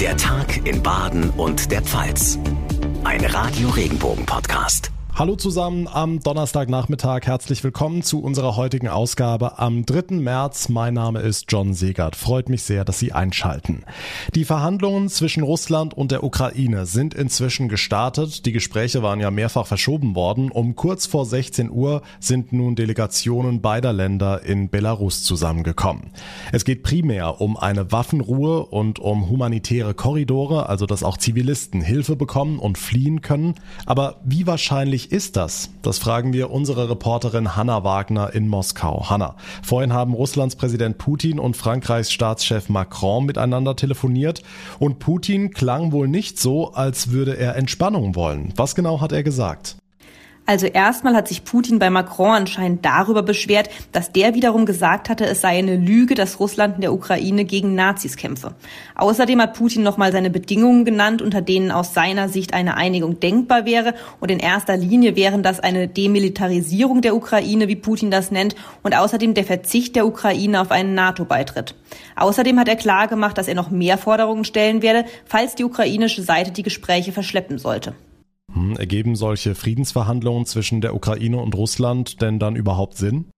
Der Tag in Baden und der Pfalz. Ein Radio Regenbogen Podcast. Hallo zusammen am Donnerstagnachmittag. Herzlich willkommen zu unserer heutigen Ausgabe am 3. März. Mein Name ist John Segert. Freut mich sehr, dass Sie einschalten. Die Verhandlungen zwischen Russland und der Ukraine sind inzwischen gestartet. Die Gespräche waren ja mehrfach verschoben worden. Um kurz vor 16 Uhr sind nun Delegationen beider Länder in Belarus zusammengekommen. Es geht primär um eine Waffenruhe und um humanitäre Korridore, also dass auch Zivilisten Hilfe bekommen und fliehen können. Aber wie wahrscheinlich ist das? Das fragen wir unsere Reporterin Hanna Wagner in Moskau. Hanna, vorhin haben Russlands Präsident Putin und Frankreichs Staatschef Macron miteinander telefoniert und Putin klang wohl nicht so, als würde er Entspannung wollen. Was genau hat er gesagt? Also erstmal hat sich Putin bei Macron anscheinend darüber beschwert, dass der wiederum gesagt hatte, es sei eine Lüge, dass Russland in der Ukraine gegen Nazis kämpfe. Außerdem hat Putin nochmal seine Bedingungen genannt, unter denen aus seiner Sicht eine Einigung denkbar wäre. Und in erster Linie wären das eine Demilitarisierung der Ukraine, wie Putin das nennt, und außerdem der Verzicht der Ukraine auf einen NATO-Beitritt. Außerdem hat er klargemacht, dass er noch mehr Forderungen stellen werde, falls die ukrainische Seite die Gespräche verschleppen sollte. Hm, ergeben solche Friedensverhandlungen zwischen der Ukraine und Russland denn dann überhaupt Sinn?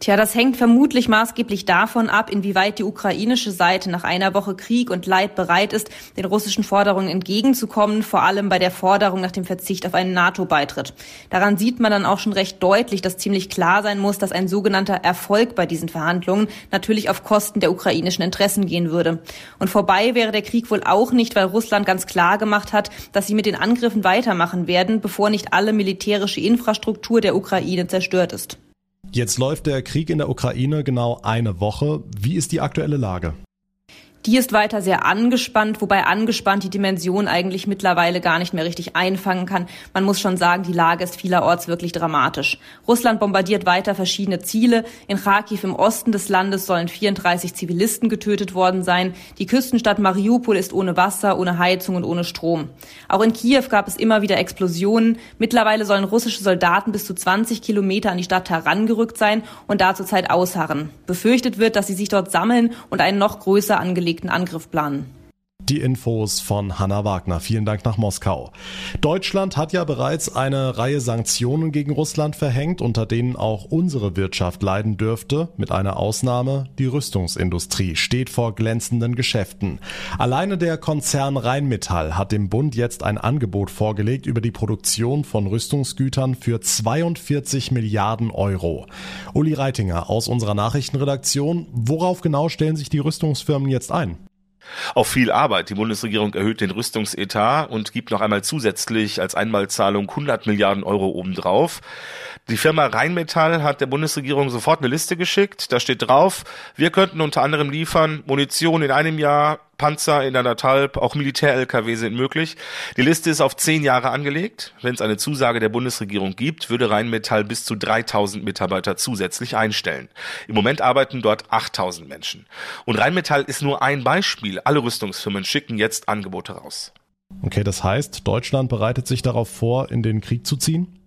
Tja, das hängt vermutlich maßgeblich davon ab, inwieweit die ukrainische Seite nach einer Woche Krieg und Leid bereit ist, den russischen Forderungen entgegenzukommen, vor allem bei der Forderung nach dem Verzicht auf einen NATO-Beitritt. Daran sieht man dann auch schon recht deutlich, dass ziemlich klar sein muss, dass ein sogenannter Erfolg bei diesen Verhandlungen natürlich auf Kosten der ukrainischen Interessen gehen würde. Und vorbei wäre der Krieg wohl auch nicht, weil Russland ganz klar gemacht hat, dass sie mit den Angriffen weitermachen werden, bevor nicht alle militärische Infrastruktur der Ukraine zerstört ist. Jetzt läuft der Krieg in der Ukraine genau eine Woche. Wie ist die aktuelle Lage? Die ist weiter sehr angespannt, wobei angespannt die Dimension eigentlich mittlerweile gar nicht mehr richtig einfangen kann. Man muss schon sagen, die Lage ist vielerorts wirklich dramatisch. Russland bombardiert weiter verschiedene Ziele. In Kharkiv im Osten des Landes sollen 34 Zivilisten getötet worden sein. Die Küstenstadt Mariupol ist ohne Wasser, ohne Heizung und ohne Strom. Auch in Kiew gab es immer wieder Explosionen. Mittlerweile sollen russische Soldaten bis zu 20 Kilometer an die Stadt herangerückt sein und da zurzeit ausharren. Befürchtet wird, dass sie sich dort sammeln und einen noch größer angelegten ausgelegten Angriff planen. Die Infos von Hanna Wagner. Vielen Dank nach Moskau. Deutschland hat ja bereits eine Reihe Sanktionen gegen Russland verhängt, unter denen auch unsere Wirtschaft leiden dürfte. Mit einer Ausnahme. Die Rüstungsindustrie steht vor glänzenden Geschäften. Alleine der Konzern Rheinmetall hat dem Bund jetzt ein Angebot vorgelegt über die Produktion von Rüstungsgütern für 42 Milliarden Euro. Uli Reitinger aus unserer Nachrichtenredaktion. Worauf genau stellen sich die Rüstungsfirmen jetzt ein? Auf viel Arbeit. Die Bundesregierung erhöht den Rüstungsetat und gibt noch einmal zusätzlich als Einmalzahlung 100 Milliarden Euro obendrauf. Die Firma Rheinmetall hat der Bundesregierung sofort eine Liste geschickt. Da steht drauf, wir könnten unter anderem liefern Munition in einem Jahr, Panzer in anderthalb, auch Militär-LKW sind möglich. Die Liste ist auf zehn Jahre angelegt. Wenn es eine Zusage der Bundesregierung gibt, würde Rheinmetall bis zu 3000 Mitarbeiter zusätzlich einstellen. Im Moment arbeiten dort 8000 Menschen. Und Rheinmetall ist nur ein Beispiel. Alle Rüstungsfirmen schicken jetzt Angebote raus. Okay, das heißt, Deutschland bereitet sich darauf vor, in den Krieg zu ziehen?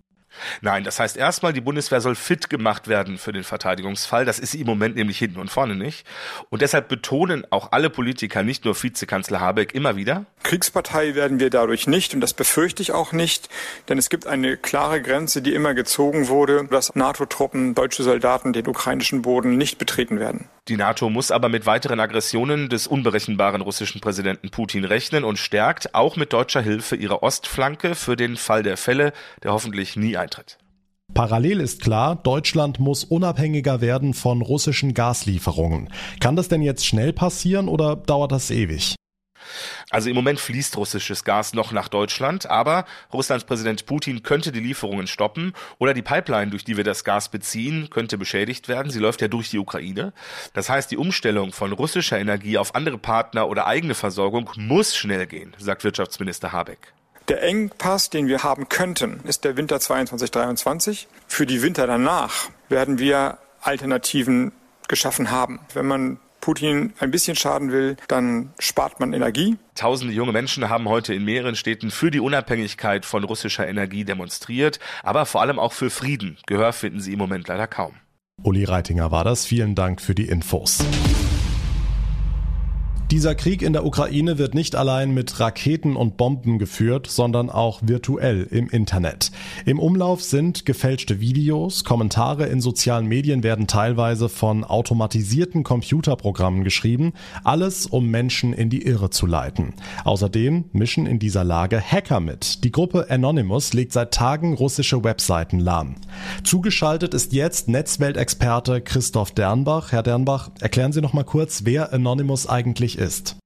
Nein, das heißt erstmal, die Bundeswehr soll fit gemacht werden für den Verteidigungsfall. Das ist sie im Moment nämlich hinten und vorne nicht. Und deshalb betonen auch alle Politiker, nicht nur Vizekanzler Habeck, immer wieder. Kriegspartei werden wir dadurch nicht und das befürchte ich auch nicht, denn es gibt eine klare Grenze, die immer gezogen wurde, dass NATO-Truppen, deutsche Soldaten den ukrainischen Boden nicht betreten werden. Die NATO muss aber mit weiteren Aggressionen des unberechenbaren russischen Präsidenten Putin rechnen und stärkt auch mit deutscher Hilfe ihre Ostflanke für den Fall der Fälle, der hoffentlich nie eintritt. Parallel ist klar, Deutschland muss unabhängiger werden von russischen Gaslieferungen. Kann das denn jetzt schnell passieren oder dauert das ewig? Also im Moment fließt russisches Gas noch nach Deutschland, aber Russlands Präsident Putin könnte die Lieferungen stoppen oder die Pipeline, durch die wir das Gas beziehen, könnte beschädigt werden. Sie läuft ja durch die Ukraine. Das heißt, die Umstellung von russischer Energie auf andere Partner oder eigene Versorgung muss schnell gehen, sagt Wirtschaftsminister Habeck. Der Engpass, den wir haben könnten, ist der Winter 22-23. Für die Winter danach werden wir Alternativen geschaffen haben. Wenn man Putin ein bisschen schaden will, dann spart man Energie. Tausende junge Menschen haben heute in mehreren Städten für die Unabhängigkeit von russischer Energie demonstriert, aber vor allem auch für Frieden. Gehör finden sie im Moment leider kaum. Uli Reitinger war das. Vielen Dank für die Infos. Dieser Krieg in der Ukraine wird nicht allein mit Raketen und Bomben geführt, sondern auch virtuell im Internet. Im Umlauf sind gefälschte Videos, Kommentare in sozialen Medien werden teilweise von automatisierten Computerprogrammen geschrieben, alles um Menschen in die Irre zu leiten. Außerdem mischen in dieser Lage Hacker mit. Die Gruppe Anonymous legt seit Tagen russische Webseiten lahm. Zugeschaltet ist jetzt Netzweltexperte Christoph Dernbach. Herr Dernbach, erklären Sie noch mal kurz, wer Anonymous eigentlich eigentlich ist?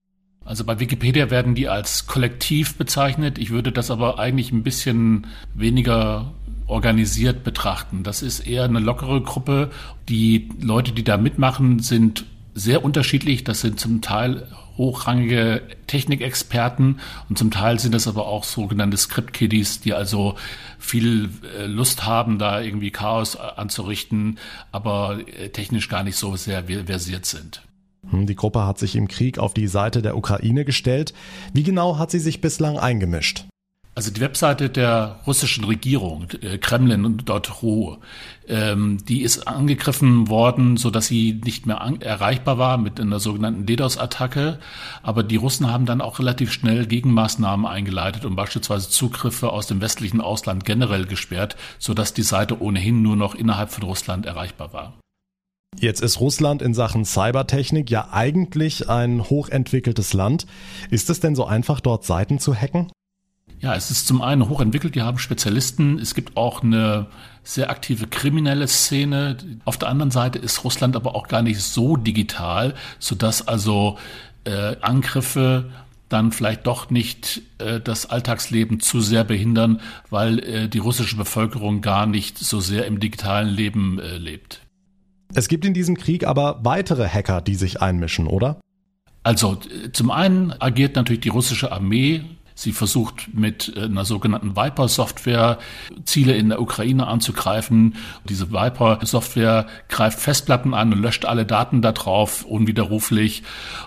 Also bei Wikipedia werden die als Kollektiv bezeichnet. Ich würde das aber eigentlich ein bisschen weniger organisiert betrachten. Das ist eher eine lockere Gruppe. Die Leute, die da mitmachen, sind sehr unterschiedlich. Das sind zum Teil hochrangige Technikexperten und zum Teil sind das aber auch sogenannte Script-Kiddies, die also viel äh, Lust haben, da irgendwie Chaos anzurichten, aber äh, technisch gar nicht so sehr versiert sind. Hm, die Gruppe hat sich im Krieg auf die Seite der Ukraine gestellt. Wie genau hat sie sich bislang eingemischt? Also die Webseite der russischen Regierung, äh, Kremlin.ru, ähm, die ist angegriffen worden, so dass sie nicht mehr erreichbar war mit einer sogenannten DDoS-Attacke. Aber die Russen haben dann auch relativ schnell Gegenmaßnahmen eingeleitet und beispielsweise Zugriffe aus dem westlichen Ausland generell gesperrt, so dass die Seite ohnehin nur noch innerhalb von Russland erreichbar war. Jetzt ist Russland in Sachen Cybertechnik ja eigentlich ein hochentwickeltes Land. Ist es denn so einfach, dort Seiten zu hacken? Ja, es ist zum einen hochentwickelt, die haben Spezialisten. Es gibt auch eine sehr aktive kriminelle Szene. Auf der anderen Seite ist Russland aber auch gar nicht so digital, sodass also äh, Angriffe dann vielleicht doch nicht äh, das Alltagsleben zu sehr behindern, weil äh, die russische Bevölkerung gar nicht so sehr im digitalen Leben äh, lebt. Es gibt in diesem Krieg aber weitere Hacker, die sich einmischen, oder? Also zum einen agiert natürlich die russische Armee. Sie versucht mit äh, einer sogenannten Viper-Software Ziele in der Ukraine anzugreifen. Diese Viper-Software greift Festplatten an und löscht alle Daten darauf unwiderruflich.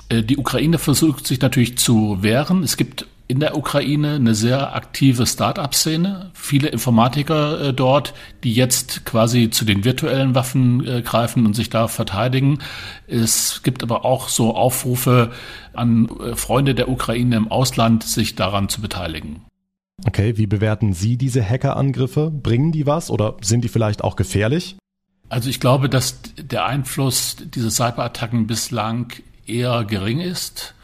Äh, die Ukraine versucht sich natürlich zu wehren. Es gibt in der Ukraine eine sehr aktive Start-up-Szene, viele Informatiker äh, dort, die jetzt quasi zu den virtuellen Waffen äh, greifen und sich da verteidigen. Es gibt aber auch so Aufrufe an äh, Freunde der Ukraine im Ausland, sich daran zu beteiligen. Okay, wie bewerten Sie diese Hackerangriffe? Bringen die was oder sind die vielleicht auch gefährlich? Also ich glaube, dass der Einfluss dieser Cyberattacken bislang eher gering ist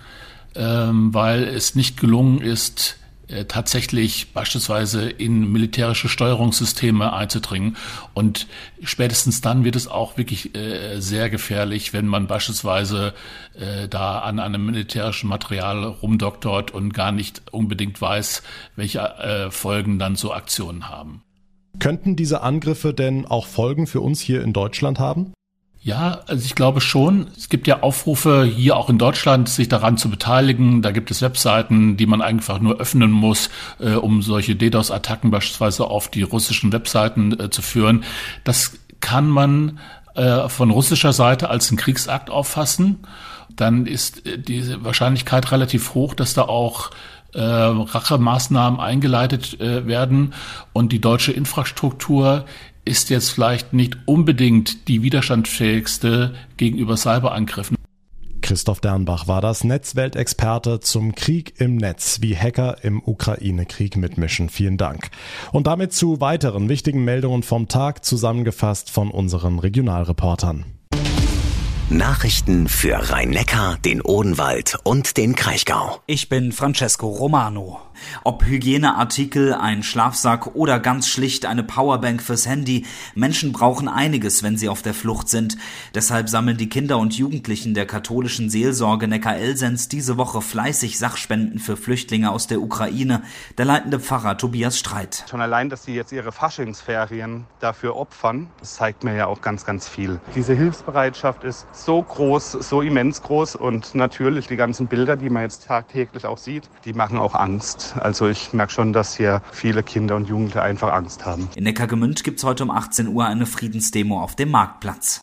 weil es nicht gelungen ist, äh, tatsächlich beispielsweise in militärische Steuerungssysteme einzudringen. Und spätestens dann wird es auch wirklich äh, sehr gefährlich, wenn man beispielsweise äh, da an einem militärischen Material rumdoktort und gar nicht unbedingt weiß, welche äh, Folgen dann so Aktionen haben. Könnten diese Angriffe denn auch Folgen für uns hier in Deutschland haben? Ja, also ich glaube schon. Es gibt ja Aufrufe hier auch in Deutschland, sich daran zu beteiligen. Da gibt es Webseiten, die man einfach nur öffnen muss, äh, um solche DDoS-Attacken beispielsweise auf die russischen Webseiten äh, zu führen. Das kann man äh, von russischer Seite als einen Kriegsakt auffassen. Dann ist äh, die Wahrscheinlichkeit relativ hoch, dass da auch äh, Rachemaßnahmen eingeleitet äh, werden und die deutsche Infrastruktur ist jetzt vielleicht nicht unbedingt die widerstandsfähigste gegenüber Cyberangriffen. Christoph Dernbach war das Netzweltexperte zum Krieg im Netz, wie Hacker im Ukraine-Krieg mitmischen. Vielen Dank. Und damit zu weiteren wichtigen Meldungen vom Tag zusammengefasst von unseren Regionalreportern. Nachrichten für Rhein-Neckar, den Odenwald und den Kraichgau. Ich bin Francesco Romano. Ob Hygieneartikel, ein Schlafsack oder ganz schlicht eine Powerbank fürs Handy, Menschen brauchen einiges, wenn sie auf der Flucht sind. Deshalb sammeln die Kinder und Jugendlichen der katholischen Seelsorge Neckar-Elsens diese Woche fleißig Sachspenden für Flüchtlinge aus der Ukraine. Der leitende Pfarrer Tobias Streit. Schon allein, dass sie jetzt ihre Faschingsferien dafür opfern, das zeigt mir ja auch ganz, ganz viel. Diese Hilfsbereitschaft ist so groß, so immens groß und natürlich die ganzen Bilder, die man jetzt tagtäglich auch sieht, die machen auch Angst. Also ich merke schon, dass hier viele Kinder und Jugendliche einfach Angst haben. In Neckargemünd gibt es heute um 18 Uhr eine Friedensdemo auf dem Marktplatz.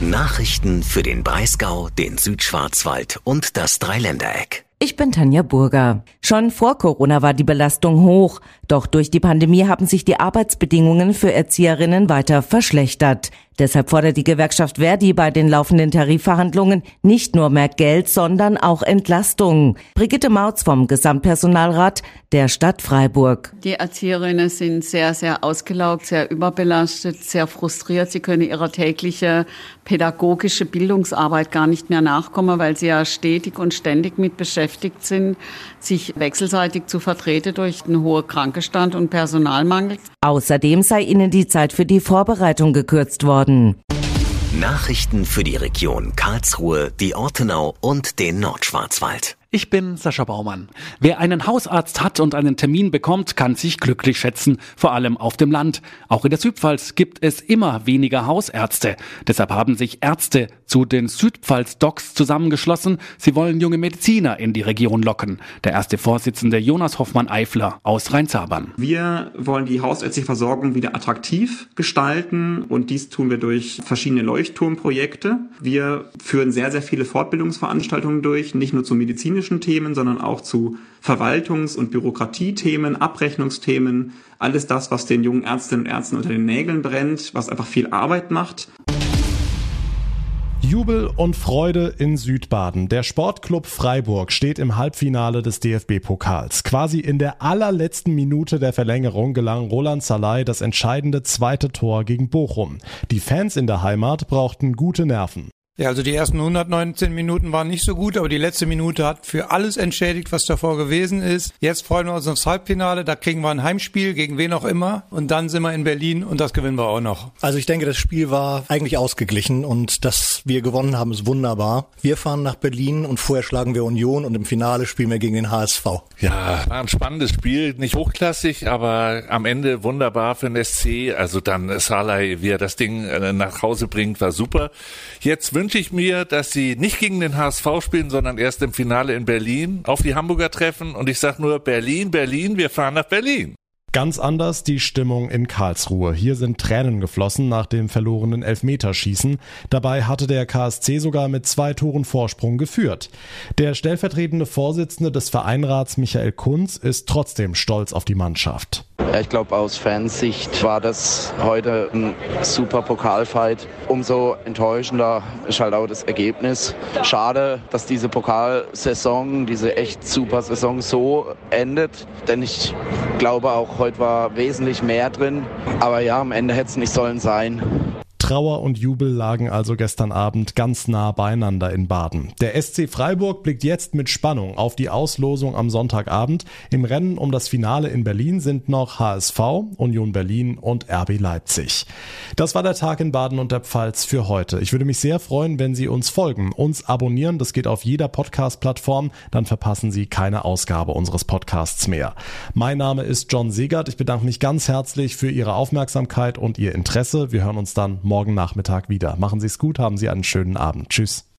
Nachrichten für den Breisgau, den Südschwarzwald und das Dreiländereck. Ich bin Tanja Burger. Schon vor Corona war die Belastung hoch, doch durch die Pandemie haben sich die Arbeitsbedingungen für Erzieherinnen weiter verschlechtert. Deshalb fordert die Gewerkschaft Verdi bei den laufenden Tarifverhandlungen nicht nur mehr Geld, sondern auch Entlastungen. Brigitte Mautz vom Gesamtpersonalrat der Stadt Freiburg. Die Erzieherinnen sind sehr, sehr ausgelaugt, sehr überbelastet, sehr frustriert. Sie können ihrer tägliche pädagogische Bildungsarbeit gar nicht mehr nachkommen, weil sie ja stetig und ständig mit beschäftigt sind, sich wechselseitig zu vertreten durch einen hohen Krankenstand und Personalmangel. Außerdem sei ihnen die Zeit für die Vorbereitung gekürzt worden. Nachrichten für die Region Karlsruhe, die Ortenau und den Nordschwarzwald. Ich bin Sascha Baumann. Wer einen Hausarzt hat und einen Termin bekommt, kann sich glücklich schätzen, vor allem auf dem Land. Auch in der Südpfalz gibt es immer weniger Hausärzte. Deshalb haben sich Ärzte zu den Südpfalz-Docs zusammengeschlossen. Sie wollen junge Mediziner in die Region locken. Der erste Vorsitzende Jonas Hoffmann-Eifler aus Rheinzabern. Wir wollen die hausärztliche Versorgung wieder attraktiv gestalten und dies tun wir durch verschiedene Leuchtturmprojekte. Wir führen sehr, sehr viele Fortbildungsveranstaltungen durch, nicht nur zu medizinischen technischen Themen, sondern auch zu Verwaltungs- und Bürokratiethemen, Abrechnungsthemen, alles das, was den jungen Ärztinnen und Ärzten unter den Nägeln brennt, was einfach viel Arbeit macht. Jubel und Freude in Südbaden. Der Sportclub Freiburg steht im Halbfinale des DFB-Pokals. Quasi in der allerletzten Minute der Verlängerung gelang Roland Salai das entscheidende zweite Tor gegen Bochum. Die Fans in der Heimat brauchten gute Nerven. Ja, also die ersten 119 Minuten waren nicht so gut, aber die letzte Minute hat für alles entschädigt, was davor gewesen ist. Jetzt freuen wir uns aufs Halbfinale, da kriegen wir ein Heimspiel gegen wen auch immer und dann sind wir in Berlin und das gewinnen wir auch noch. Also ich denke, das Spiel war eigentlich ausgeglichen und dass wir gewonnen haben, ist wunderbar. Wir fahren nach Berlin und vorher schlagen wir Union und im Finale spielen wir gegen den HSV. Ja, war ein spannendes Spiel, nicht hochklassig, aber am Ende wunderbar für den SC. Also dann Salai, wie er das Ding äh, nach Hause bringt, war super. Jetzt wünsche ich mir, dass sie nicht gegen den HSV spielen, sondern erst im Finale in Berlin auf die Hamburger treffen. Und ich sage nur Berlin, Berlin, wir fahren nach Berlin. Ganz anders die Stimmung in Karlsruhe. Hier sind Tränen geflossen nach dem verlorenen Elfmeterschießen. Dabei hatte der KSC sogar mit zwei Toren Vorsprung geführt. Der stellvertretende Vorsitzende des Vereinrats Michael Kunz ist trotzdem stolz auf die Mannschaft. Ich glaube, aus Fansicht war das heute ein super Pokalfight. Umso enttäuschender ist halt auch das Ergebnis. Schade, dass diese Pokalsaison, diese echt super Saison so endet. Denn ich glaube auch, heute war wesentlich mehr drin. Aber ja, am Ende hätte es nicht sollen sein. Trauer und Jubel lagen also gestern Abend ganz nah beieinander in Baden. Der SC Freiburg blickt jetzt mit Spannung auf die Auslosung am Sonntagabend. Im Rennen um das Finale in Berlin sind noch HSV, Union Berlin und RB Leipzig. Das war der Tag in Baden und der Pfalz für heute. Ich würde mich sehr freuen, wenn Sie uns folgen, uns abonnieren. Das geht auf jeder Podcast-Plattform. Dann verpassen Sie keine Ausgabe unseres Podcasts mehr. Mein Name ist John Segert. Ich bedanke mich ganz herzlich für Ihre Aufmerksamkeit und Ihr Interesse. Wir hören uns dann morgen morgen Nachmittag wieder. Machen Sie es gut, haben Sie einen schönen Abend. Tschüss.